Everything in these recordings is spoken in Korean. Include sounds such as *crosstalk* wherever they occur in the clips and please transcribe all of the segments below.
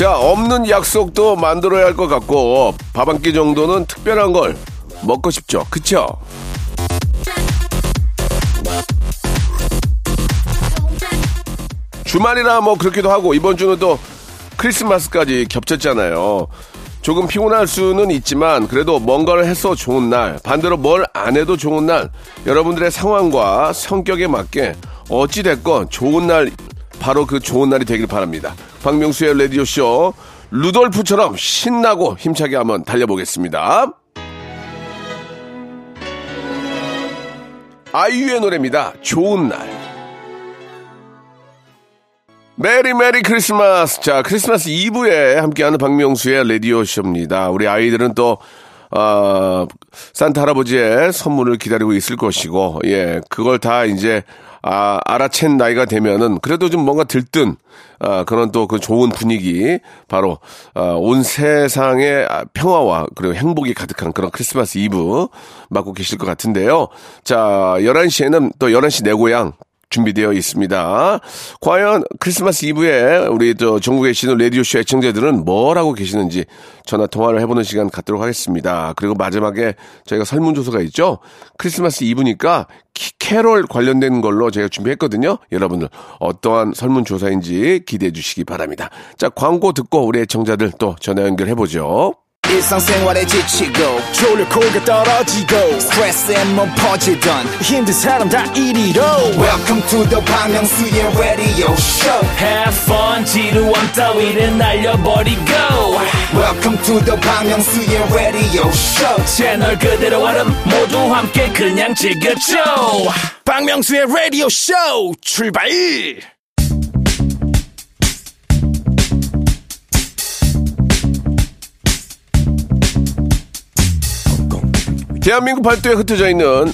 자, 없는 약속도 만들어야 할 것 같고, 밥 한 끼 정도는 특별한 걸 먹고 싶죠. 그쵸? 주말이라 뭐 그렇기도 하고, 이번 주는 또 크리스마스까지 겹쳤잖아요. 조금 피곤할 수는 있지만, 그래도 뭔가를 해서 좋은 날, 반대로 뭘 안 해도 좋은 날, 여러분들의 상황과 성격에 맞게 어찌됐건 좋은 날, 바로 그 좋은 날이 되길 바랍니다. 박명수의 라디오쇼, 루돌프처럼 신나고 힘차게 한번 달려보겠습니다. 아이유의 노래입니다. 좋은 날. Merry merry Christmas. 자, 크리스마스 이브에 함께하는 박명수의 라디오쇼입니다. 우리 아이들은 또, 어, 산타 할아버지의 선물을 기다리고 있을 것이고, 예, 그걸 다 이제, 아, 알아챈 나이가 되면은 그래도 좀 뭔가 들뜬, 아, 그런 또 그 좋은 분위기, 바로, 아, 온 세상의 아, 평화와 그리고 행복이 가득한 그런 크리스마스 이브 맞고 계실 것 같은데요. 자, 11시에는 또 11시 내 고향 준비되어 있습니다. 과연 크리스마스 이브에 우리 저 전국에 계시는 라디오쇼 애청자들은 뭘 하고 계시는지 전화 통화를 해보는 시간 갖도록 하겠습니다. 그리고 마지막에 저희가 설문조사가 있죠. 크리스마스 이브니까 키- 캐롤 관련된 걸로 제가 준비했거든요. 여러분들 어떠한 설문조사인지 기대해 주시기 바랍니다. 자, 광고 듣고 우리 애청자들 또 전화 연결해보죠. 일상생활에 지치고, 졸려 코가 떨어지고, 스트레스에 몸 퍼지던, 힘든 사람 다 이리로. welcome to the Bang Myung-soo's radio show Have fun 지루함 따위를 날려버리고 welcome to the Bang Myung-soo's radio show 채널 그대로 얼음 모두 함께 그냥 즐겨줘 박명수의 라디오 쇼 출발! 대한민국 발도에 흩어져 있는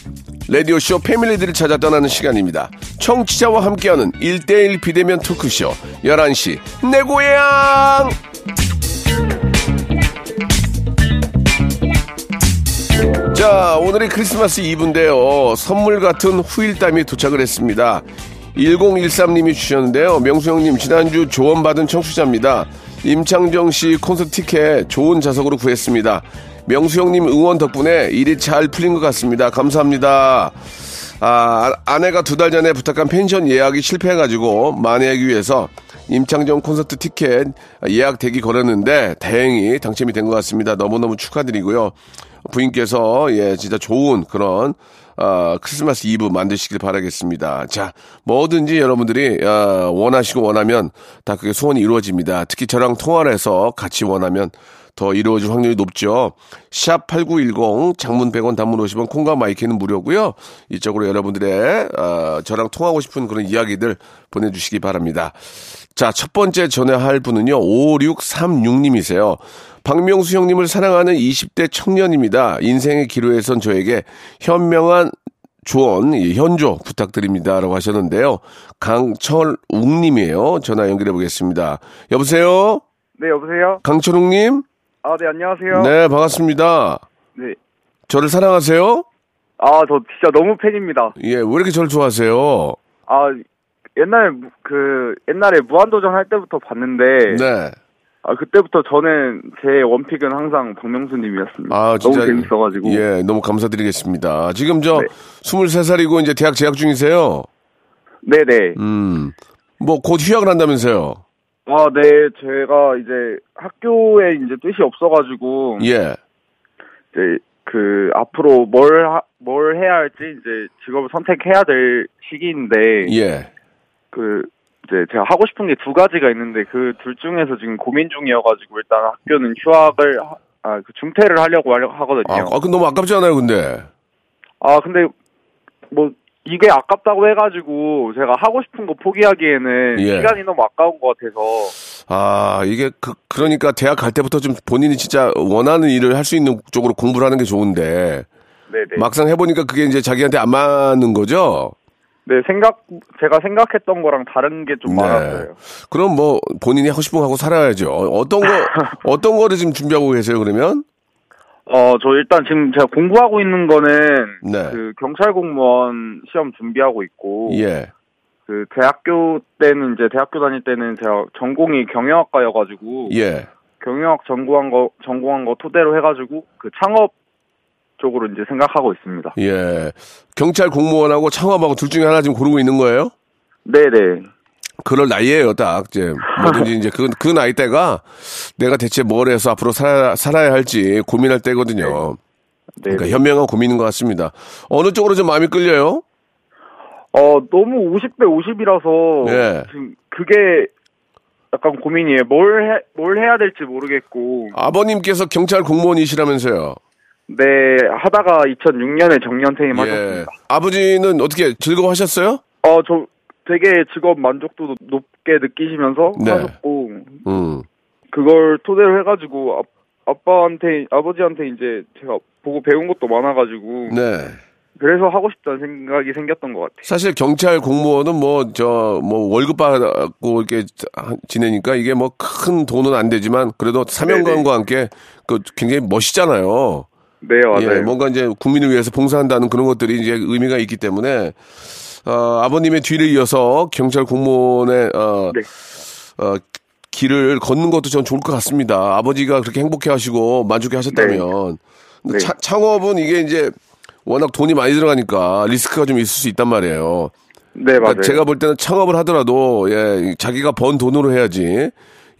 라디오쇼 패밀리들을 찾아 떠나는 시간입니다. 청취자와 함께하는 1대1 비대면 토크쇼 11시 내 고향! 자, 오늘이 크리스마스 이브인데요. 선물 같은 후일담이 도착을 했습니다. 1013님이 주셨는데요. 명수 형님, 지난주 조언받은 청취자입니다. 임창정 씨 콘서트 티켓 좋은 좌석으로 구했습니다. 명수 형님 응원 덕분에 일이 잘 풀린 것 같습니다. 감사합니다. 아, 아내가 두 달 전에 부탁한 펜션 예약이 실패해가지고 만회하기 위해서 임창정 콘서트 티켓 예약 대기 걸었는데 다행히 당첨이 된 것 같습니다. 너무너무 축하드리고요. 부인께서 예 진짜 좋은 그런 아, 크리스마스 이브 만드시길 바라겠습니다. 자, 뭐든지 여러분들이 아, 원하시고 원하면 다 그게 소원이 이루어집니다. 특히 저랑 통화를 해서 같이 원하면 더 이루어질 확률이 높죠. 샵 8910 장문 100원 단문 50원 콩과 마이크는 무료고요. 이쪽으로 여러분들의 아, 저랑 통하고 싶은 그런 이야기들 보내주시기 바랍니다. 자, 첫 번째 전화할 분은요. 5636님이세요. 박명수 형님을 사랑하는 20대 청년입니다. 인생의 기로에선 저에게 현명한 조언, 예, 현조 부탁드립니다. 라고 하셨는데요. 강철웅님이에요. 전화 연결해 보겠습니다. 여보세요? 네, 여보세요? 강철웅님? 아, 네, 안녕하세요. 네, 반갑습니다. 네. 저를 사랑하세요? 아, 저 진짜 너무 팬입니다. 예, 왜 이렇게 저를 좋아하세요? 아, 옛날에, 무- 그, 옛날에 무한도전 할 때부터 봤는데, 네. 아, 그때부터 저는 제 원픽은 항상 박명수님이었습니다. 아, 진짜. 너무 재밌어가지고. 예, 너무 감사드리겠습니다. 지금 저 네. 23살이고 이제 대학 재학 중이세요? 네네. 음. 뭐 곧 휴학을 한다면서요? 아, 네, 제가 이제 학교에 이제 뜻이 없어가지고, 예. 이제 그, 앞으로 뭘, 하, 뭘 해야 할지 이제 직업을 선택해야 될 시기인데, 예. 그 이제 제가 하고 싶은 게 두 가지가 있는데 그 둘 중에서 지금 고민 중이어가지고 일단 학교는 휴학을 하- 아, 그 중퇴를 하려고 하려- 아, 하거든요. 아, 그 너무 아깝지 않아요, 근데? 아 근데 뭐 이게 아깝다고 해가지고 제가 하고 싶은 거 포기하기에는 예. 시간이 너무 아까운 것 같아서 아, 이게 그, 그러니까 대학 갈 때부터 좀 본인이 진짜 원하는 일을 할 수 있는 쪽으로 공부를 하는 게 좋은데 네네. 막상 해보니까 그게 이제 자기한테 안 맞는 거죠? 네, 생각, 제가 생각했던 거랑 다른 게 좀 많았어요. 그럼 뭐 본인이 하고 싶은 거 하고 살아야죠. 어떤 거, *laughs* 어떤 거를 지금 준비하고 계세요, 그러면? 어, 저 일단 지금 제가 공부하고 있는 거는 네. 그 경찰 공무원 시험 준비하고 있고 예. 그 대학교 때는 이제 대학교 다닐 때는 제가 전공이 경영학과여 가지고 예. 경영학 전공한 거 전공한 거 토대로 해 가지고 그 창업 쪽으로 이제 생각하고 있습니다. 예. 경찰 공무원하고 창업하고 둘 중에 하나 지금 고르고 있는 거예요? 네 네. 그럴 나이에요, 딱. 이제, 뭐든지 이제 그, 그 나이 때가 내가 대체 뭘 해서 앞으로 살아야, 살아야 할지 고민할 때거든요. 네. 그러니까 현명한 고민인 것 같습니다. 어느 쪽으로 좀 마음이 끌려요? 어 너무 50대 50이라서 예. 지금 그게 약간 고민이에요. 뭘 해, 뭘 해야 될지 모르겠고. 아버님께서 경찰 공무원이시라면서요. 네, 하다가 2006년에 정년 예. 퇴임하셨습니다. 아버지는 어떻게 즐거워하셨어요? 어, 저 되게 직업 만족도도 높게 느끼시면서 네. 하셨고, 음. 그걸 토대로 해가지고, 아, 아빠한테, 아버지한테 이제 제가 보고 배운 것도 많아가지고, 네. 그래서 하고 싶다는 생각이 생겼던 것 같아요. 사실 경찰 공무원은 뭐 저뭐 월급 받고 이렇게 지내니까 이게 뭐 큰 돈은 안 되지만 그래도 사명감과 함께 그 굉장히 멋있잖아요. 네, 맞아요. 예, 뭔가 이제 국민을 위해서 봉사한다는 그런 것들이 이제 의미가 있기 때문에 어, 아버님의 뒤를 이어서 경찰 공무원의 어, 네. 어, 길을 걷는 것도 전 좋을 것 같습니다. 아버지가 그렇게 행복해 하시고 만족해 하셨다면. 네. 차- 창업은 이게 이제 워낙 돈이 많이 들어가니까 리스크가 좀 있을 수 있단 말이에요. 네, 맞아요. 그러니까 제가 볼 때는 창업을 하더라도 예, 자기가 번 돈으로 해야지.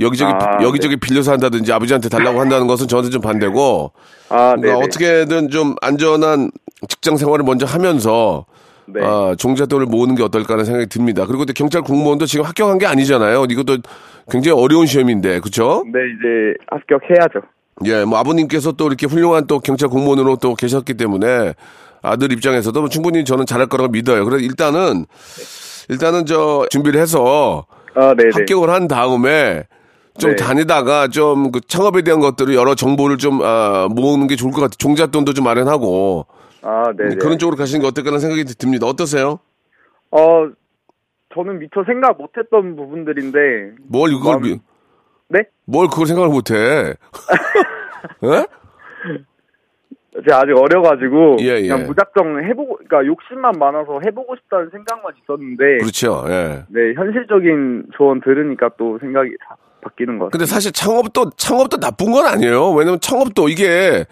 여기저기 아, 여기저기 빌려서 한다든지 아버지한테 달라고 한다는 것은 저한테 좀 반대고 아, 네. 그러니까 어떻게든 좀 안전한 직장 생활을 먼저 하면서 네. 아, 종잣돈을 모으는 게 어떨까라는 생각이 듭니다. 그리고 또 경찰 공무원도 지금 합격한 게 아니잖아요. 이것도 굉장히 어려운 시험인데, 그렇죠? 네, 이제 합격해야죠. 예, 뭐 아버님께서 또 이렇게 훌륭한 또 경찰 공무원으로 또 계셨기 때문에 아들 입장에서도 뭐 충분히 저는 잘할 거라고 믿어요. 그래서 일단은 일단은 저 준비를 해서 아, 네, 네. 합격을 한 다음에 좀 네. 다니다가 좀 그 창업에 대한 것들을 여러 정보를 좀 아, 모으는 게 좋을 것 같아요. 종잣돈도 좀 마련하고 아, 네. 네. 그런 쪽으로 가시는 게 어떨까라는 생각이 듭니다. 어떠세요? 어, 저는 미처 생각 못했던 부분들인데, 뭘 이걸 마음- 미- 네? 뭘 그걸 생각을 못해? *laughs* 예? 제가 아직 어려가지고 예, 예. 그냥 무작정 해보고 그러니까 욕심만 많아서 해보고 싶다는 생각만 있었는데 그렇죠. 예. 네 현실적인 조언 들으니까 또 생각이 다 바뀌는 것 같아요. 근데 사실 창업도 창업도 나쁜 건 아니에요. 왜냐면 창업도 이게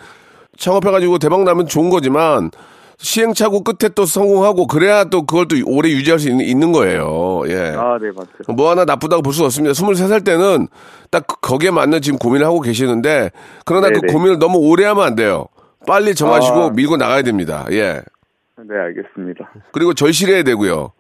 창업해가지고 대박 나면 좋은 거지만 시행착오 끝에 또 성공하고 그래야 또 그걸 또 오래 유지할 수 있는, 있는 거예요. 예. 아, 네 맞죠. 뭐 하나 나쁘다고 볼 수 없습니다. 23살 때는 딱 그- 거기에 맞는 지금 고민을 하고 계시는데 그러나 그 네네. 고민을 너무 오래 하면 안 돼요. 빨리 정하시고 아. 밀고 나가야 됩니다. 예. 네 알겠습니다. 그리고 절실해야 되고요.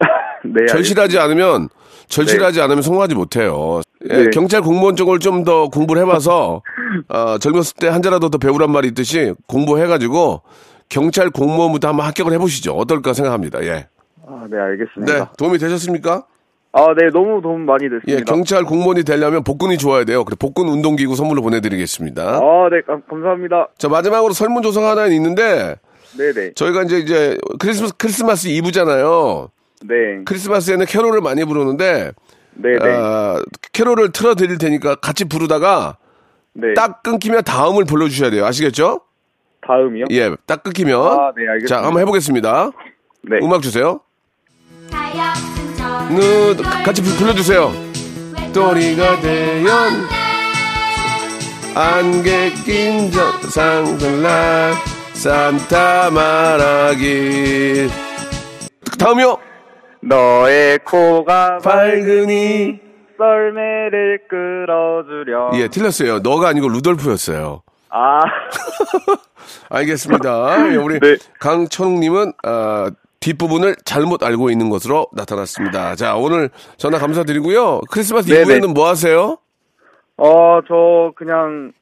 *laughs* 네 절실하지 않으면 절실하지 않으면 성공하지 못해요. 예, 네. 경찰 공무원 쪽을 좀 더 공부를 해봐서 어, 젊었을 때 한자라도 더 배우란 말이 있듯이 공부해가지고 경찰 공무원부터 한번 합격을 해보시죠. 어떨까 생각합니다. 예. 아, 네 알겠습니다. 네, 도움이 되셨습니까? 아, 네 너무 도움 많이 됐습니다. 예, 경찰 공무원이 되려면 복근이 좋아야 돼요. 그래 복근 운동기구 선물로 보내드리겠습니다. 아, 네 감, 감사합니다. 자 마지막으로 설문조사가 하나 있는데 네, 네, 저희가 이제 이제 크리스마스 크리스마스 이브잖아요. 네, 크리스마스에는 캐롤을 많이 부르는데 네, 네, 아, 캐롤을 틀어 드릴 테니까 같이 부르다가 네. 딱 끊기면 다음을 불러 주셔야 돼요. 아시겠죠? 다음이요? 예, 딱 끊기면. 아, 네, 알겠습니다. 자, 한번 해 보겠습니다. 네. 음악 주세요. 느, 같이 불- 불러 주세요. 또리가 대연 안개 낀 상들날 산타 말하기 다음이요 너의 코가 밝으니 썰매를 끌어주려. 예 틀렸어요 너가 아니고 루돌프였어요 아, *laughs* 알겠습니다. 예, 우리 네. 강천웅님은 아, 뒷부분을 잘못 알고 있는 것으로 나타났습니다. 자, 오늘 전화 감사드리고요. 크리스마스 네네. 이후에는 뭐 하세요? 어, 저 그냥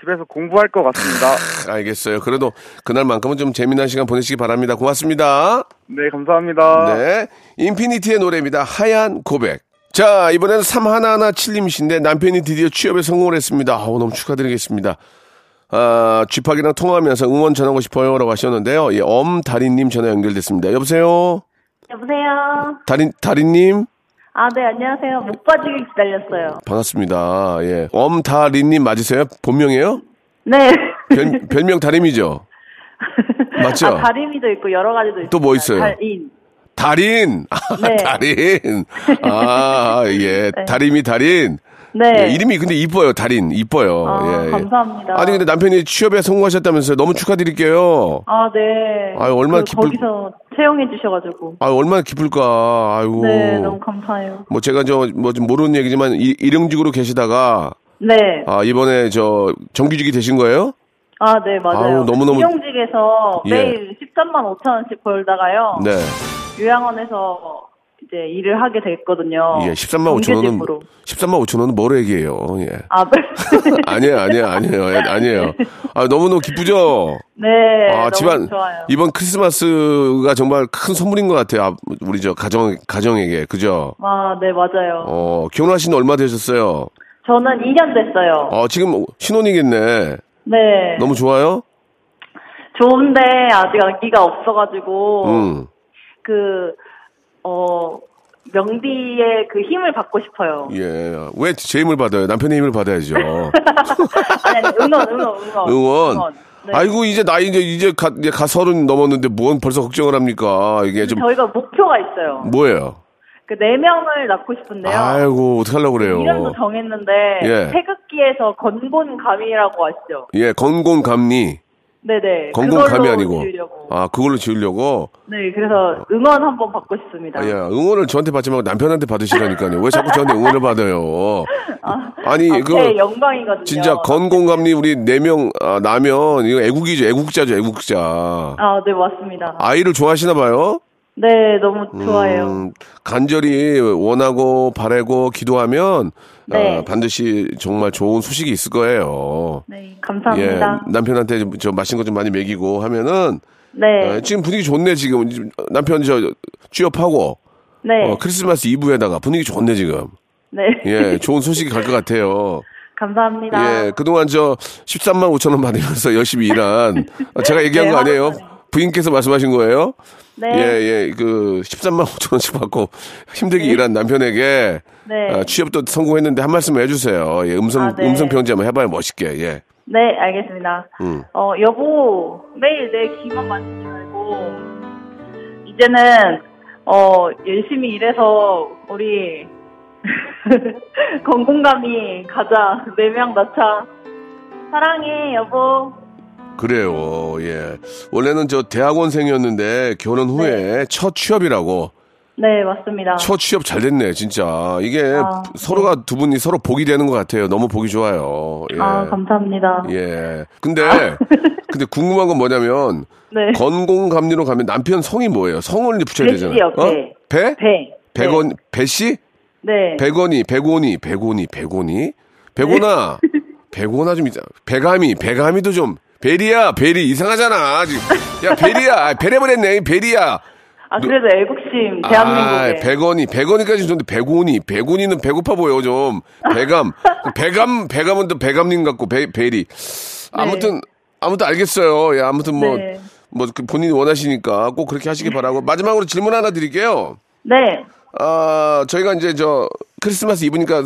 집에서 공부할 것 같습니다. 알겠어요. 그래도 그날만큼은 좀 재미난 시간 보내시기 바랍니다. 고맙습니다. 네, 감사합니다. 네. 인피니티의 노래입니다. 하얀 고백. 자, 자, 이번에는 3117님이신데 남편이 드디어 취업에 성공을 했습니다. 아우, 너무 축하드리겠습니다. 아, 쥐팍이랑 통화하면서 응원 전하고 싶어요. 라고 하셨는데요. 예, 엄다리님 전화 연결됐습니다. 여보세요? 여보세요. 다리, 다리님? 아, 네, 안녕하세요. 목 빠지게 기다렸어요. 반갑습니다. 예. 엄다리님 맞으세요? 본명이에요? 네. 별, 별명 다림이죠? *laughs* 맞죠? 아, 다리미도 있고 여러 가지도 있어요. 또뭐 있어요? 달인. 달인! 아, 네. *laughs* 달인! 아, 예. *laughs* 다림이 달인. 네. 예, 이름이 근데 이뻐요, 달인. 이뻐요. 아, 예, 예. 감사합니다. 아니, 근데 남편이 취업에 성공하셨다면서요. 너무 축하드릴게요. 아, 네. 아유, 얼마나 그 기쁠- 거기서 채용해 주셔가지고. 아 얼마나 기쁠까. 아이고. 네, 너무 감사해요. 뭐 제가 저뭐 좀 모르는 얘기지만 이, 일용직으로 계시다가 네. 아 이번에 저 정규직이 되신 거예요? 아, 네, 맞아요. 아우, 너무너무- 일용직에서 예. 매일 13만 5천 원씩 벌다가요. 네. 요양원에서 이제 일을 하게 됐거든요. 예, 13만 5천 원은 정규직으로. 13만 5천 원은 뭐로 얘기해요. 예. 아, 네. *laughs* 아니에요, 아니에요, 아니에요, 예, 아니에요. 아 너무너무 기쁘죠. 네. 아 집안 좋아요. 이번 크리스마스가 정말 큰 선물인 것 같아요. 아, 우리 저 가정 가정에게 그죠? 아, 네, 맞아요. 어 결혼하신 지 얼마 되셨어요? 저는 2년 됐어요. 어 지금 신혼이겠네. 네. 너무 좋아요? 좋은데 아직 아기가 없어가지고 음. 그 어, 명디의 그 힘을 받고 싶어요. 예. 왜 제 힘을 받아요? 남편의 힘을 받아야죠. *laughs* 아니, 아니 응원, 응원, *laughs* 응원. 응원. 네. 아이고 이제 나이 이제 이제 가, 이제 가 서른 넘었는데 뭔 벌써 걱정을 합니까? 이게 좀 저희가 목표가 있어요. 뭐예요? 그 네 명을 낳고 싶은데요. 아이고 어떡하려고 그래요? 이름도 정했는데 예. 태극기에서 건곤감이라고 아시죠? 예, 건곤감리. 네네. 건곤감이 그걸로 아니고. 지으려고. 아, 그걸로 지으려고. 네, 그래서 응원 한번 받고 싶습니다. 아, 예, 응원을 저한테 받지 말고 남편한테 받으시라니까요. 왜 자꾸 저한테 응원을 받아요? 아 니, 아, 그제 영광이거든요. 진짜 건곤감리 우리 네명 아, 나면 이거 애국이죠. 애국자죠, 애국자. 아, 네, 맞습니다. 아이를 좋아하시나 봐요? 네, 너무 좋아해요. 음, 간절히 원하고 바라고 기도하면 네. 아, 반드시 정말 좋은 소식이 있을 거예요. 네, 감사합니다. 예, 남편한테 좀- 저 맛있는 거 좀 많이 먹이고 하면은 네, 어, 지금 분위기 좋네 지금 남편 저 취업하고 네, 어, 크리스마스 이브에다가 분위기 좋네 지금. 네. 예, 좋은 소식이 갈 것 같아요. *laughs* 감사합니다. 예, 그동안 저 13만 5천 원 받으면서 열심히 일한 어, 제가 얘기한 네, 거 아니에요? 부인께서 말씀하신 거예요? 네, 예, 예, 그 13만 5천 원씩 받고 힘들게 일한 남편에게 네, 아, 취업도 성공했는데 한 말씀 해주세요. 예, 음성 아, 네. 음성 편지 한번 해봐요 멋있게. 예. 네, 알겠습니다. 음. 어, 여보, 매일 내 귀만 만지지 말고, 이제는, 어, 열심히 일해서, 우리, *laughs* 건공감이 가자. 네 명 낳자. 사랑해, 여보. 그래요. 예. 원래는 저 대학원생이었는데 결혼 후에 첫 취업이라고. 네, 맞습니다. 첫 취업 잘 됐네, 진짜. 이게 아, 서로가 두 분이 서로 복이 되는 것 같아요. 너무 복이 좋아요. 예. 아, 감사합니다. 예. 근데, *laughs* 근데 궁금한 건 뭐냐면, 네. 건공감리로 가면 남편 성이 뭐예요? 성을 붙여야 배 되잖아요. 씨요, 어? 배. 배? 배. 백원, 배씨? 네. 백원이, 백원이, 백원이, 백원이? 백원아, *laughs* 백원아 좀 있자. 배감이, 배감이도 좀, 베리야, 베리, 이상하잖아. 지금. 야, 베리야, 베레버렸네, 베리야. 아, 그래도 애국심, 대한민국에. 아, 백원이, 백원이까지 좋은데, 백원이, 백원이는 배고파 보여, 좀. 배감. 배감, 배감은 또 배감님 같고, 배, 베리. 아무튼, 아무튼 알겠어요. 예, 아무튼 뭐, 네. 뭐그 본인이 원하시니까 꼭 그렇게 하시기 바라고. 마지막으로 질문 하나 드릴게요. 네. 아, 저희가 이제 저 크리스마스 이브니까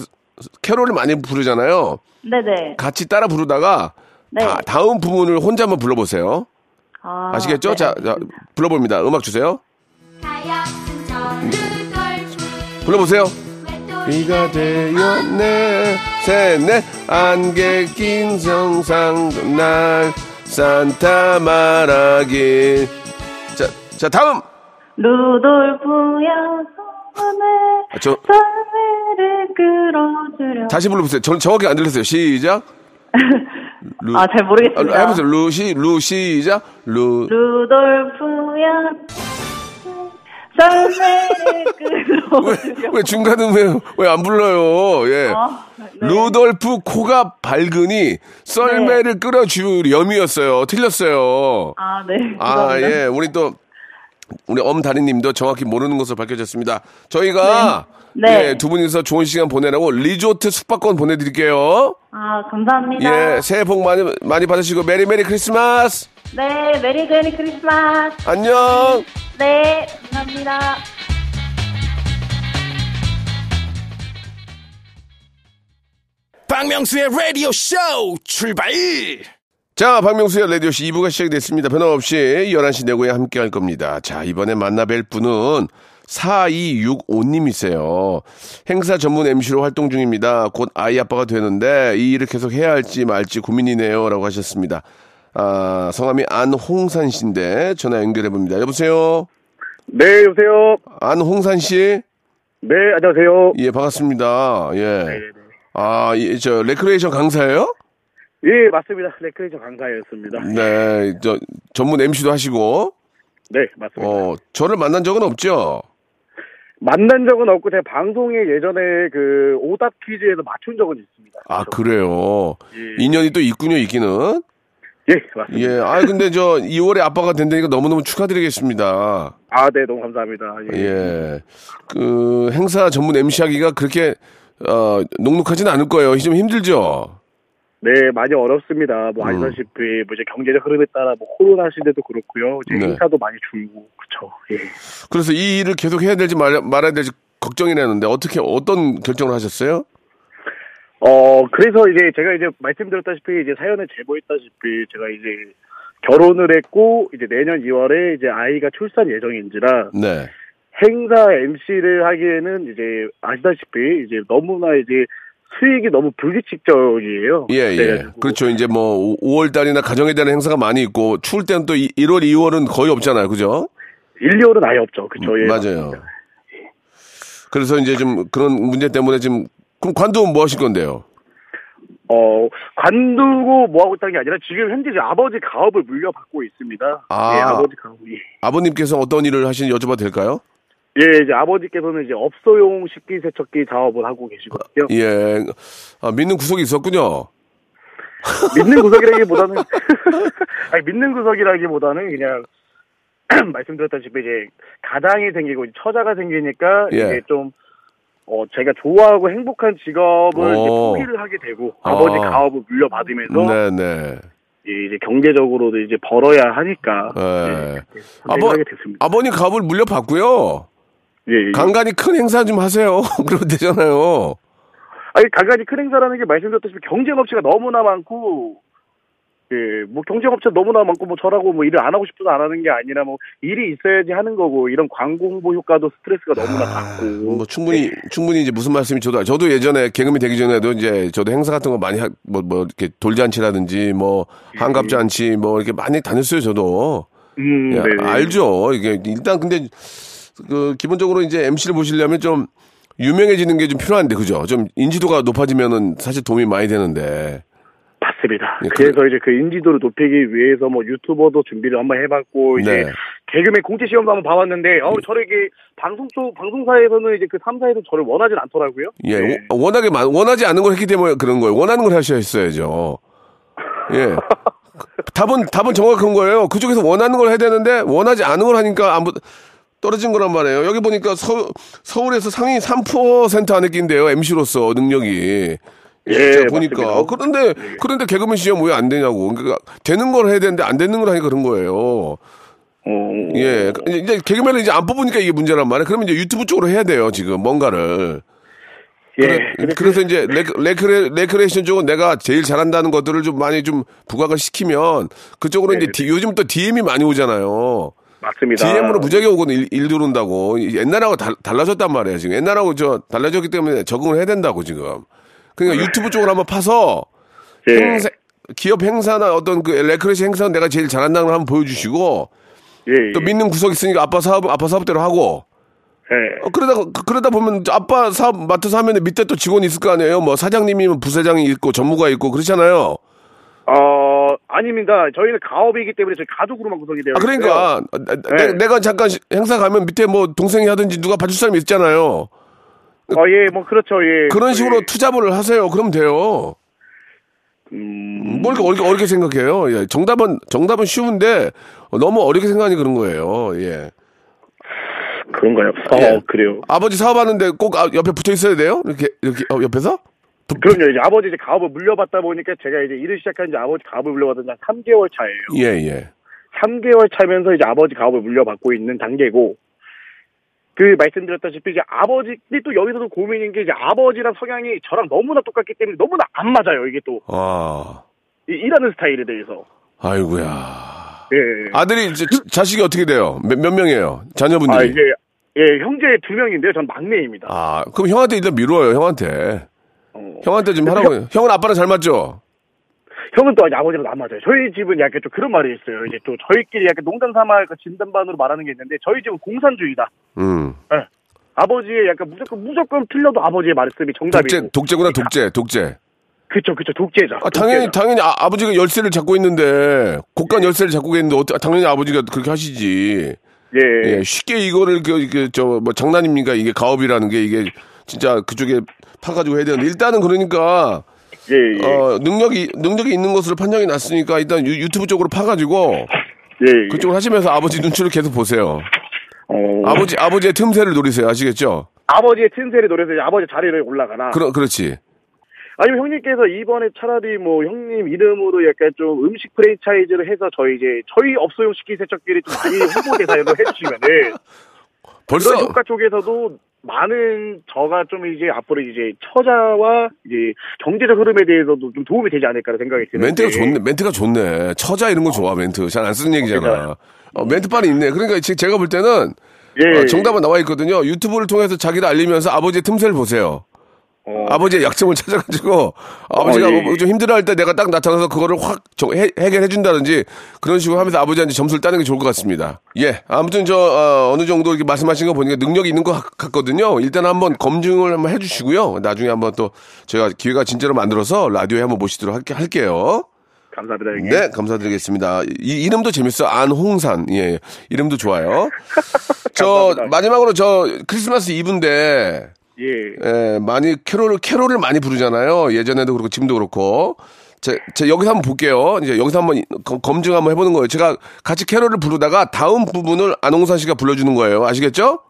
캐롤을 많이 부르잖아요. 네네. 같이 따라 부르다가 네. 다, 다음 부분을 혼자 한번 불러보세요. 아, 아시겠죠? 네, 자, 자, 불러봅니다. 음악 주세요. 불러보세요. 비가 되었네, 셋넷, 안개 낀 성상도 날, 산타 말하길. 자, 자, 다음! 루돌프야 손에 아, 저. 다시 불러보세요. 전 정확히 안 들렸어요. 시작. *laughs* 루, 아, 잘 모르겠습니다. 아, 해보세요. 루, 시, 루. 루돌프야 *laughs* 왜. 왜 중간은 왜, 왜 안 불러요? 예. 아, 네. 루돌프 코가 밝으니 썰매를 끌어주렴이었어요. 틀렸어요. 아, 네. 아. 예. 우리 또, 우리 엄다리님도 정확히 모르는 것으로 밝혀졌습니다. 저희가 네. 네. 예, 두 분이서 좋은 시간 보내라고 리조트 숙박권 보내드릴게요. 아, 감사합니다. 예, 새해 복 많이 많이 받으시고 merry merry Christmas. 네, merry merry Christmas. 안녕. 네, 감사합니다. 박명수의 라디오 쇼 출발 자, 박명수의 라디오씨 2부가 시작이 됐습니다. 변함없이 11시 내고에 함께 할 겁니다. 자, 이번에 만나뵐 분은 4265님이세요. 행사 전문 MC로 활동 중입니다. 곧 아이 아빠가 되는데 이 일을 계속 해야 할지 말지 고민이네요. 라고 하셨습니다. 아, 성함이 안홍산 씨인데 전화 연결해 봅니다. 여보세요? 네, 여보세요. 안홍산 씨? 네, 안녕하세요. 예, 반갑습니다. 예. 아, 이, 저, 레크레이션 강사예요? 예, 맞습니다. 레크레이션 강사였습니다. 네, 저, 전문 MC도 하시고, 네, 맞습니다. 어, 저를 만난 적은 없죠? 만난 적은 없고 제가 방송에 예전에 그 오답 퀴즈에서 맞춘 적은 있습니다. 아, 그래요. 예. 인연이 또 있군요, 있기는. 예, 맞습니다. 예, 아, 근데 저 2월에 아빠가 된다니까 너무너무 축하드리겠습니다. 아, 네, 너무 감사합니다. 예. 예. 그, 행사 전문 MC 하기가 그렇게, 어, 녹록하진 않을 거예요. 좀 힘들죠? 네, 많이 어렵습니다. 뭐 음. 아시다시피 뭐 이제 경제적 흐름에 따라 뭐 코로나 시대도 그렇고요. 이제 네. 행사도 많이 줄고 그쵸. 예. 그래서 이 일을 계속 해야 될지 말, 말아야 될지 걱정이라는데 어떻게, 어떤 결정을 하셨어요? 어, 그래서 이제 제가 이제 말씀드렸다시피 이제 사연에 제보했다시피 제가 이제 결혼을 했고 이제 내년 2월에 이제 아이가 출산 예정인지라 네. 행사 MC를 하기에는 이제 아시다시피 이제 너무나 이제 수익이 너무 불규칙적이에요. 예, 예. 그래가지고 그렇죠. 이제 뭐, 5월 달이나 가정에 대한 행사가 많이 있고, 추울 때는 또 1월, 2월은 거의 없잖아요. 그죠? 1, 2월은 아예 없죠. 그쵸. 예, 맞아요. 맞습니다. 그래서 이제 좀 그런 문제 때문에 지금, 그럼 관두면 뭐 하실 건데요? 어, 관두고 뭐 하고 있다는 게 아니라 지금 현재 아버지 가업을 물려받고 있습니다. 아. 예, 아버지 가업. 예. 아버님께서 어떤 일을 하시는지 여쭤봐도 될까요? 예, 이제 아버지께서는 이제 업소용 식기 세척기 작업을 하고 계시거든요. 예. 아, 믿는 구석이 있었군요. *laughs* 믿는 구석이라기보다는 *laughs* 아니 믿는 구석이라기보다는 그냥 *clears throat* 말씀드렸다시피 이제 가장이 생기고 처자가 생기니까 예. 이제 좀 어, 제가 좋아하고 행복한 직업을 오. 포기를 하게 되고 아버지 아. 가업을 물려받으면서 네네. 예, 이제 경제적으로도 이제 벌어야 하니까 예. 예, 아버. 아버님 갑을 물려받고요. 예, 예. 간간히 큰 행사 좀 하세요. *laughs* 그러면 되잖아요. 아니 간간히 큰 행사라는 게 말씀드렸다시피 경쟁업체가 너무나 많고 예, 뭐 경쟁업체 너무나 많고 뭐 저라고 뭐 일을 안 하고 싶어서 안 하는 게 아니라 뭐 일이 있어야지 하는 거고 이런 광고 홍보 효과도 스트레스가 너무나 받고 뭐 충분히 충분히 이제 무슨 말씀이 저도 알- 저도 예전에 개그맨 되기 전에도 이제 저도 행사 같은 거 많이 뭐뭐 이렇게 돌잔치라든지 뭐 한갑잔치 뭐 이렇게 많이 다녔어요 저도 음, 예, 네. 알죠 이게 일단 근데 그 기본적으로 이제 MC를 보시려면 좀 유명해지는 게 좀 필요한데 그죠 좀 인지도가 높아지면은 사실 도움이 많이 되는데 맞습니다. 예, 그래서 이제 그 인지도를 높이기 위해서 뭐 유튜버도 준비를 한번 해봤고 이제 네. 개그맨 공채 시험도 한번 봐봤는데 어 저를 이게 방송 쪽 방송사에서는 이제 그 3사에서 저를 원하진 않더라고요. 예 네. 워- 워낙에 많- 원하지 않는 걸 했기 때문에 그런 거예요 원하는 걸 하셔야 했어야죠 예 *laughs* 답은 답은 정확한 거예요 그쪽에서 원하는 걸 해야 되는데 원하지 않은 걸 하니까 아무 떨어진 거란 말이에요. 여기 보니까 서, 서울에서 상위 3% 안에 낀대요 MC로서 능력이. 예, 보니까. 맞습니다. 그런데 그런데 개그맨 시험 왜 안 되냐고. 그러니까 되는 걸 해야 되는데 안 되는 걸 하니까 그런 거예요. 어, 예 이제 개그맨을 이제 안 뽑으니까 이게 문제란 말이에요. 그러면 이제 유튜브 쪽으로 해야 돼요 지금 뭔가를. 예. 그래, 그래서 이제 레크, 레크레, 레크레이션 쪽은 내가 제일 잘한다는 것들을 좀 많이 좀 부각을 시키면 그쪽으로 네. 이제 디- 요즘 또 DM이 많이 오잖아요. 맞습니다. DM으로 무지하게 오거든 일, 일 들어온다고. 옛날하고 달, 달라졌단 말이에요 지금. 옛날하고 저 달라졌기 때문에 적응을 해야 된다고 지금. 그러니까 유튜브 쪽으로 한번 파서 예. 행사, 기업 행사나 어떤 그 레크레이션 행사는 내가 제일 잘한다는 걸 한번 보여주시고 예, 또 예. 믿는 구석 있으니까 아빠 사업 아빠 사업대로 하고 예. 어, 그러다 그러다 보면 아빠 사업 맡아서 하면 밑에 또 직원이 있을 거 아니에요. 뭐 사장님이면 부사장이 있고 전무가 있고 그렇잖아요. 어, 아닙니다. 저희는 가업이기 때문에 저희 가족으로만 구성이 되어 아 그러니까 네. 내, 가 잠깐 시- 행사 가면 밑에 뭐 동생이 하든지 누가 봐줄 사람이 있잖아요. 어, 예, 뭐 그렇죠. 예. 그런 식으로 예. 투잡을 하세요. 그럼 돼요. 음, 뭘 이렇게 어렵게, 어렵게 생각해요. 예. 정답은 정답은 쉬운데 너무 어렵게 생각하니 그런 거예요. 예. 그런가요? 예. 어, 그래요. 아버지 사업하는데 꼭 아, 옆에 붙어 있어야 돼요? 이렇게 이렇게 어, 옆에서? 그럼요. 이제 아버지 이제 가업을 물려받다 보니까 제가 이제 일을 시작한 지 아버지 가업을 물려받은 지 한 3개월 차예요. 예 예. 3개월 차면서 이제 아버지 가업을 물려받고 있는 단계고 그 말씀드렸다시피 이제 아버지 근데 또 여기서도 고민인 게 이제 아버지랑 성향이 저랑 너무나 똑같기 때문에 너무나 안 맞아요. 이게 또 아 이- 일하는 스타일에 대해서. 아이고야. 예. 아들이 이제 자식이 어떻게 돼요? 몇, 몇 명이에요? 자녀분들이? 아, 이게 예, 형제 두 명인데요. 전 막내입니다. 아, 그럼 형한테 일단 미뤄요, 형한테. 어. 형한테 좀 하라고. 형은 아빠랑 잘 맞죠? 형은 또 아버지랑 안 맞아요. 저희 집은 약간 좀 그런 말이 있어요. 이제 또 저희끼리 약간 농담 삼아 그 진단반으로 말하는 게 있는데 저희 집은 공산주의다. 음. 예. 아버지의 약간 무조건 무조건 틀려도 아버지의 말씀이 독재, 정답이고. 독재구나, 독재, 독재. 그쵸 그쵸 독재자. 아, 당연히, 독재자. 당연히 아, 버지가 열쇠를 잡고 있는데, 곡간 열쇠를 잡고 있는데, 어떻게, 당연히 아버지가 그렇게 하시지. 예. 예, 쉽게 이거를, 그, 그, 저, 뭐, 장난입니까? 이게 가업이라는 게, 이게, 진짜 그쪽에 파가지고 해야 되는데, 일단은 그러니까, 예, 예. 어, 능력이, 능력이 있는 것으로 판정이 났으니까, 일단 유, 유튜브 쪽으로 파가지고, 예, 예. 그쪽을 하시면서 아버지 눈치를 계속 보세요. 어, 아버지, 아버지의 틈새를 노리세요. 아시겠죠? 아버지의 틈새를 노려서 아버지 자리를 올라가나. 그러, 그렇지. 아니면 형님께서 이번에 차라리 뭐 형님 이름으로 약간 좀 음식 프랜차이즈를 해서 저희 이제 저희 업소용 식기 세척기를 좀 많이 홍보 대사로 *laughs* 해주시면은 벌써, 효과 쪽에서도 많은 저가 좀 이제 앞으로 이제 처자와 이제 경제적 흐름에 대해서도 좀 도움이 되지 않을까 생각이 드는데 멘트가 좋네. 멘트가 좋네. 처자 이런 거 좋아, 멘트. 잘 안 쓰는 얘기잖아. 어, 멘트 빨이 있네. 그러니까 지- 제가 볼 때는 예, 어, 정답은 나와 있거든요. 유튜브를 통해서 자기를 알리면서 아버지의 틈새를 보세요. 어, 아버지의 약점을 찾아가지고 아버지가 예, 뭐 예. 좀 힘들어할 때 내가 딱 나타나서 그거를 확 저- 해, 해결해 준다든지 그런 식으로 하면서 아버지한테 점수를 따는 게 좋을 것 같습니다. 예, 아무튼 저 어, 느 정도 이렇게 말씀하신 거 보니까 능력이 있는 것 같- 같거든요. 일단 한번 검증을 한번 해주시고요. 나중에 한번 또 제가 기회가 진짜로 만들어서 라디오에 한번 모시도록 할게, 할게 요. 감사합니다 형님. 네, 감사드리겠습니다. 이, 이름도 재밌어. 안홍산. 예, 이름도 좋아요. *laughs* 저. 마지막으로 저 크리스마스 이브인데 예. 예, 많이 캐롤을 캐롤을 많이 부르잖아요. 예전에도 그렇고 지금도 그렇고. 제, 제 여기서 한번 볼게요. 이제 여기서 한번 검- 검증 한번 해보는 거예요. 제가 같이 캐롤을 부르다가 다음 부분을 안홍산 씨가 불러주는 거예요. 아시겠죠?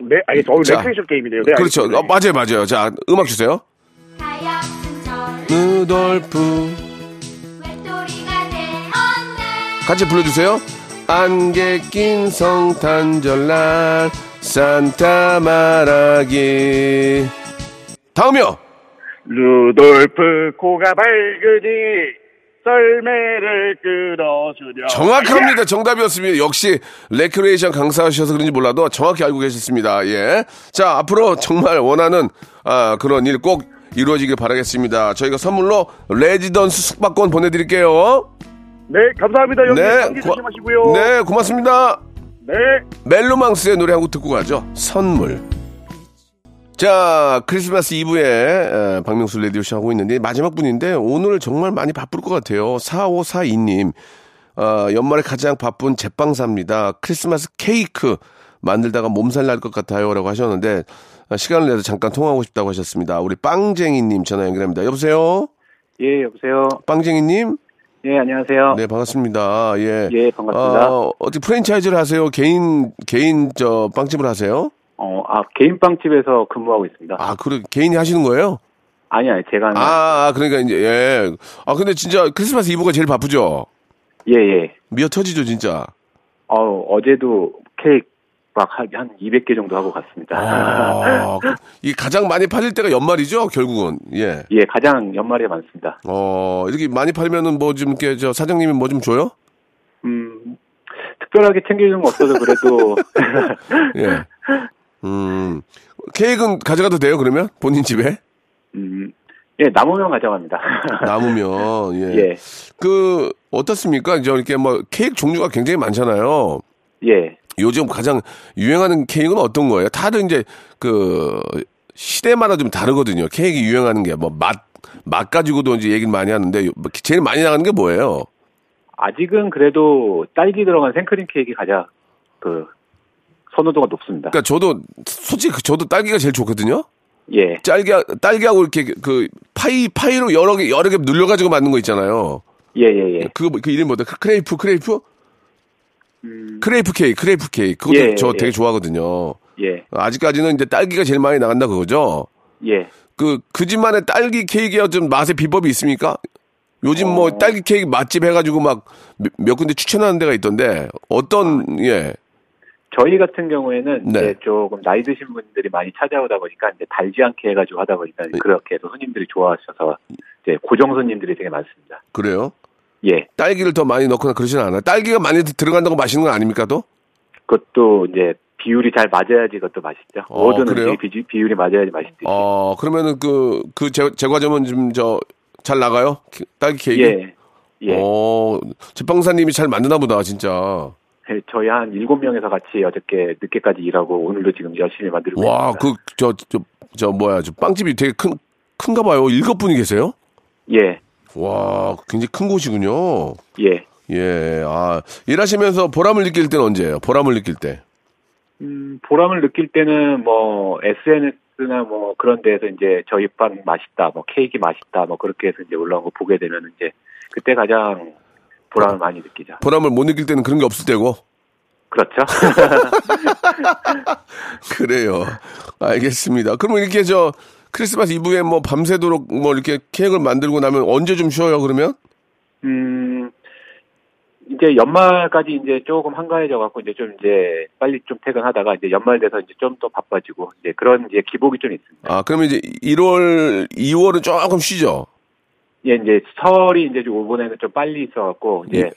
네, 알겠습니다. 어, 자, 레크레이션 게임이네요. 네, 그렇죠. 어, 맞아요, 맞아요. 자, 음악 주세요. 되었네 같이 불러주세요. 안개 낀 성탄절날 산타 말하기. 다음이요. 루돌프 코가 밝으니 썰매를 끌어주려. 정확합니다. 정답이었습니다. 역시 레크레이션 강사하셔서 그런지 몰라도 정확히 알고 계셨습니다. 예. 자, 앞으로 정말 원하는 아, 그런 일 꼭 이루어지길 바라겠습니다. 저희가 선물로 레지던스 숙박권 보내드릴게요. 네, 감사합니다. 형님. 네, 감기 고- 조심하시고요. 네, 고맙습니다. 네. 멜로망스의 노래 한 곡 듣고 가죠. 선물. 자, 크리스마스 이브에 에, 박명수 레디오쇼 하고 있는데 마지막 분인데 오늘 정말 많이 바쁠 것 같아요. 4542님. 어, 연말에 가장 바쁜 제빵사입니다. 크리스마스 케이크 만들다가 몸살 날 것 같아요. 라고 하셨는데 어, 시간을 내서 잠깐 통화하고 싶다고 하셨습니다. 우리 빵쟁이님 전화 연결합니다. 여보세요? 예, 여보세요. 빵쟁이님? 예, 안녕하세요. 네, 반갑습니다. 예. 예, 반갑습니다. 어, 어떻게 프랜차이즈를 하세요? 개인, 개인, 저, 빵집을 하세요? 어, 아, 개인 빵집에서 근무하고 있습니다. 아, 그래, 개인이 하시는 거예요? 아니, 아니, 제가 하는. 아, 아, 그러니까 이제, 예. 아, 근데 진짜 크리스마스 이브가 제일 바쁘죠? 예, 예. 미어 터지죠, 진짜. 어, 어제도 케이크 막 한 200개 정도 하고 갔습니다. 아, *laughs* 그- 이 가장 많이 팔릴 때가 연말이죠, 결국은. 예. 예, 가장 연말에 많습니다. 어, 이렇게 많이 팔면은 뭐 좀, 이렇게, 저, 사장님이 뭐 좀 줘요? 음, 특별하게 챙겨주는 거 없어서 그래도, *laughs* 예. 음. 케이크는 가져가도 돼요, 그러면? 본인 집에? 음, 예, 남으면 가져갑니다. *laughs* 남으면, 예. 예, 그, 어떻습니까? 이제 이렇게 뭐, 케이크 종류가 굉장히 많잖아요. 예. 요즘 가장 유행하는 케이크는 어떤 거예요? 다들 이제 그 시대마다 좀 다르거든요. 케이크 유행하는 게 뭐 맛, 맛 가지고도 이제 얘기를 많이 하는데 뭐 제일 많이 나가는 게 뭐예요? 아직은 그래도 딸기 들어간 생크림 케이크 가장 그 선호도가 높습니다. 그러니까 저도 솔직히 저도 딸기가 제일 좋거든요. 예, 딸기 딸기하고 이렇게 그 파이 파이로 여러 개 여러 개 눌려 가지고 만든 거 있잖아요. 예, 예, 예. 그거 뭐- 그 이름 뭐다? 크레이프 크레이프? 크레이프 케이크, 크레이프 케이크. 그것도 예, 저 예. 되게 좋아하거든요. 예, 아직까지는 이제 딸기가 제일 많이 나간다 그거죠. 예. 그, 그 집만의 딸기 케이크에 좀 맛의 비법이 있습니까? 요즘 뭐 어. 딸기 케이크 맛집 해가지고 막 몇 군데 추천하는 데가 있던데 어떤 예 저희 같은 경우에는 네. 이제 조금 나이 드신 분들이 많이 찾아오다 보니까 이제 달지 않게 해가지고 하다 보니까 네. 그렇게 해서 손님들이 좋아하셔서 이제 고정 손님들이 되게 많습니다. 그래요? 예, 딸기를 더 많이 넣거나 그러지는 않아요. 딸기가 많이 들어간다고 맛있는 건 아닙니까 또? 그것도 이제 비율이 잘 맞아야지 그것도 맛있죠. 어, 모든 그래요? 음식이 비, 비율이 맞아야지 맛있듯이. 어 그러면은 그 그 제과점은 좀저잘 나가요? 키- 딸기 케이크? 예, 예. 어 제빵사님이 잘 만드나 보다 진짜. 예, 저희 한 일곱 명에서 같이 어저께 늦게까지 일하고 오늘도 지금 열심히 만들고 와 있습니다. 그저 저 저 뭐야 저 빵집이 되게 큰 큰가 봐요. 일곱 분이 계세요? 예, 와 굉장히 큰 곳이군요. 예. 예, 아, 일하시면서 보람을 느낄 때는 언제예요? 보람을 느낄 때. 음, 보람을 느낄 때는 뭐 SNS나 뭐 그런 데에서 이제 저희 빵 맛있다, 뭐 케이크 맛있다, 뭐 그렇게 해서 이제 올라온 거 보게 되면 이제 그때 가장 보람을 많이 느끼죠. 보람을 못 느낄 때는 그런 게 없을 때고. 그렇죠? *laughs* 그래요. 알겠습니다. 그러면 이렇게 저 크리스마스 이브에 뭐 밤새도록 뭐 이렇게 케이크를 만들고 나면 언제 좀 쉬어요, 그러면? 음, 이제 연말까지 이제 조금 한가해져 갖고 이제 좀 이제 빨리 좀 퇴근하다가 이제 연말 돼서 이제 좀더 바빠지고 이제 그런 이제 기복이 좀 있습니다. 아, 그러면 이제 1월, 2월은 조금 쉬죠? 예, 이제 설이 이제 좀 이번에는 좀 빨리 있어갖고 이제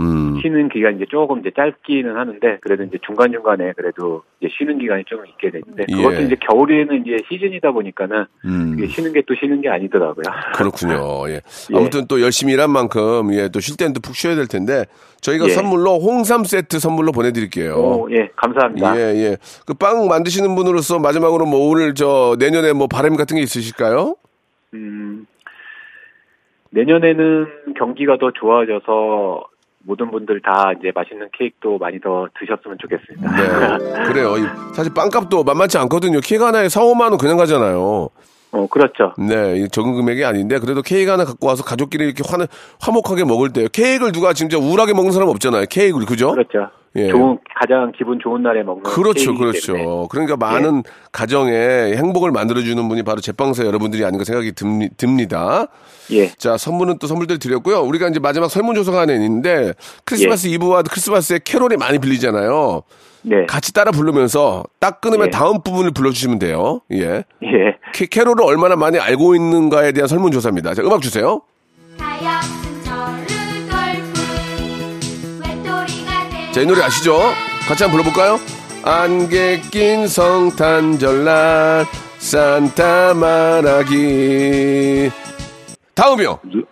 음. 쉬는 기간이 이제 조금 이제 짧기는 하는데 그래도 이제 중간 중간에 그래도 이제 쉬는 기간이 좀 있게 되는데 그것도 예. 이제 겨울에는 이제 시즌이다 보니까는 음. 쉬는 게 또 쉬는 게 아니더라고요. *laughs* 그렇군요. 예. 예. 아무튼 또 열심히 일한 만큼, 예, 또 쉴 때는 또 푹 쉬어야 될 텐데, 저희가 예. 선물로 홍삼 세트 선물로 보내드릴게요. 오, 예, 감사합니다. 예, 예. 그 빵 만드시는 분으로서 마지막으로 뭐 오늘 저 내년에 뭐 바람 같은 게 있으실까요? 음, 내년에는 경기가 더 좋아져서 모든 분들 다 이제 맛있는 케이크도 많이 더 드셨으면 좋겠습니다. 네. *laughs* 그래요. 이- 사실 빵값도 만만치 않거든요. 케이크 하나에 4, 5만 원 그냥 가잖아요. 어, 그렇죠. 네, 이 적은 금액이 아닌데 그래도 케이크 하나 갖고 와서 가족끼리 이렇게 화, 화목하게 먹을 때요. 케이크를 누가 진짜 우울하게 먹는 사람 없잖아요. 케이크를 그죠? 그렇죠. 예. 좋은 가장 기분 좋은 날에 먹는 그렇죠, 그렇죠. 때문에. 예. 그러니까 많은 가정에 행복을 만들어주는 분이 바로 제빵사 여러분들이 아닌가 생각이 듭니, 듭니다. 예. 자, 선물은 또 선물들 드렸고요. 우리가 이제 마지막 설문조사가 하나 있는데 크리스마스 예. 이브와 크리스마스에 캐롤이 많이 빌리잖아요. 네. 같이 따라 부르면서 딱 끊으면 예. 다음 부분을 불러주시면 돼요. 예. 예. 캐, 캐롤을 얼마나 많이 알고 있는가에 대한 설문조사입니다. 자, 음악 주세요. 하얗 자, 이 노래 아시죠? 같이 한번 불러볼까요? 안개 낀 성탄절날 산타 말하기 다음이요. 누,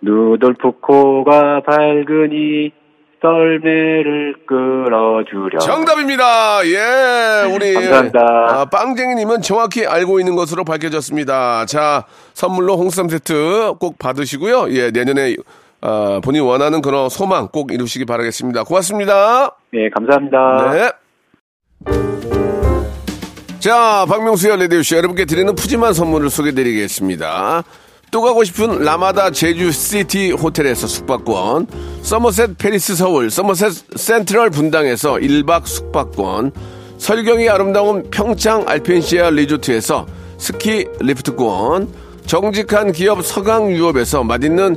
누돌프 코가 밝으니 썰매를 끌어주려. 정답입니다. 예, 우리 감사합니다. 아, 빵쟁이님은 정확히 알고 있는 것으로 밝혀졌습니다. 자, 선물로 홍삼 세트 꼭 받으시고요. 예, 내년에 아, 본인 원하는 그런 소망 꼭 이루시기 바라겠습니다. 고맙습니다. 네, 감사합니다. 네. 자, 박명수의 라디오쇼 여러분께 드리는 푸짐한 선물을 소개드리겠습니다. 또 가고 싶은 라마다 제주시티 호텔에서 숙박권, 서머셋 팰리스 서울, 서머셋 센트럴 분당에서 1박 숙박권, 설경이 아름다운 평창 알펜시아 리조트에서 스키 리프트권, 정직한 기업 서강유업에서 맛있는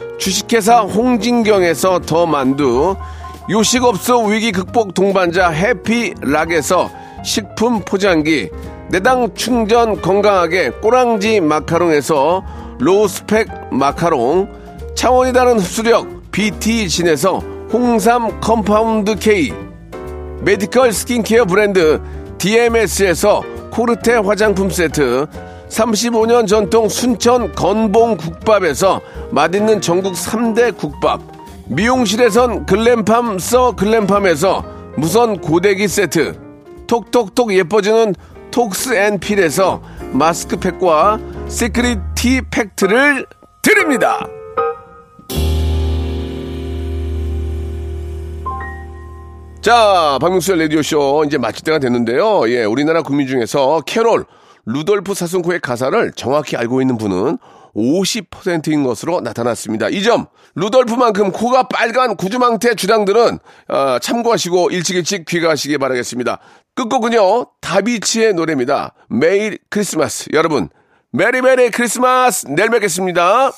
주식회사 홍진경에서 더 만두 요식업소 위기 극복 동반자 해피락에서 식품 포장기 내당 충전 건강하게 꼬랑지 마카롱에서 로스펙 마카롱 차원이 다른 흡수력 BT진에서 홍삼 compound K medical skincare 브랜드 DMS에서 코르테 화장품 세트 35년 전통 순천 건봉 국밥에서 맛있는 전국 3대 국밥 미용실에선 글램팜 써 글램팜에서 무선 고데기 세트 톡톡톡 예뻐지는 톡스 앤 필에서 마스크팩과 시크릿 티 팩트를 드립니다. 자, 박명수의 라디오쇼 이제 마칠 때가 됐는데요. 예, 우리나라 국민 중에서 캐롤, 루돌프 사슴코의 가사를 정확히 알고 있는 분은 50%인 것으로 나타났습니다. 이 점, 루돌프만큼 코가 빨간 구주망태 주당들은 어, 참고하시고 일찍일찍 귀가하시기 바라겠습니다. 끝곡은요, 다비치의 노래입니다. 매일 크리스마스. 여러분, 메리 메리 크리스마스! 내일 뵙겠습니다.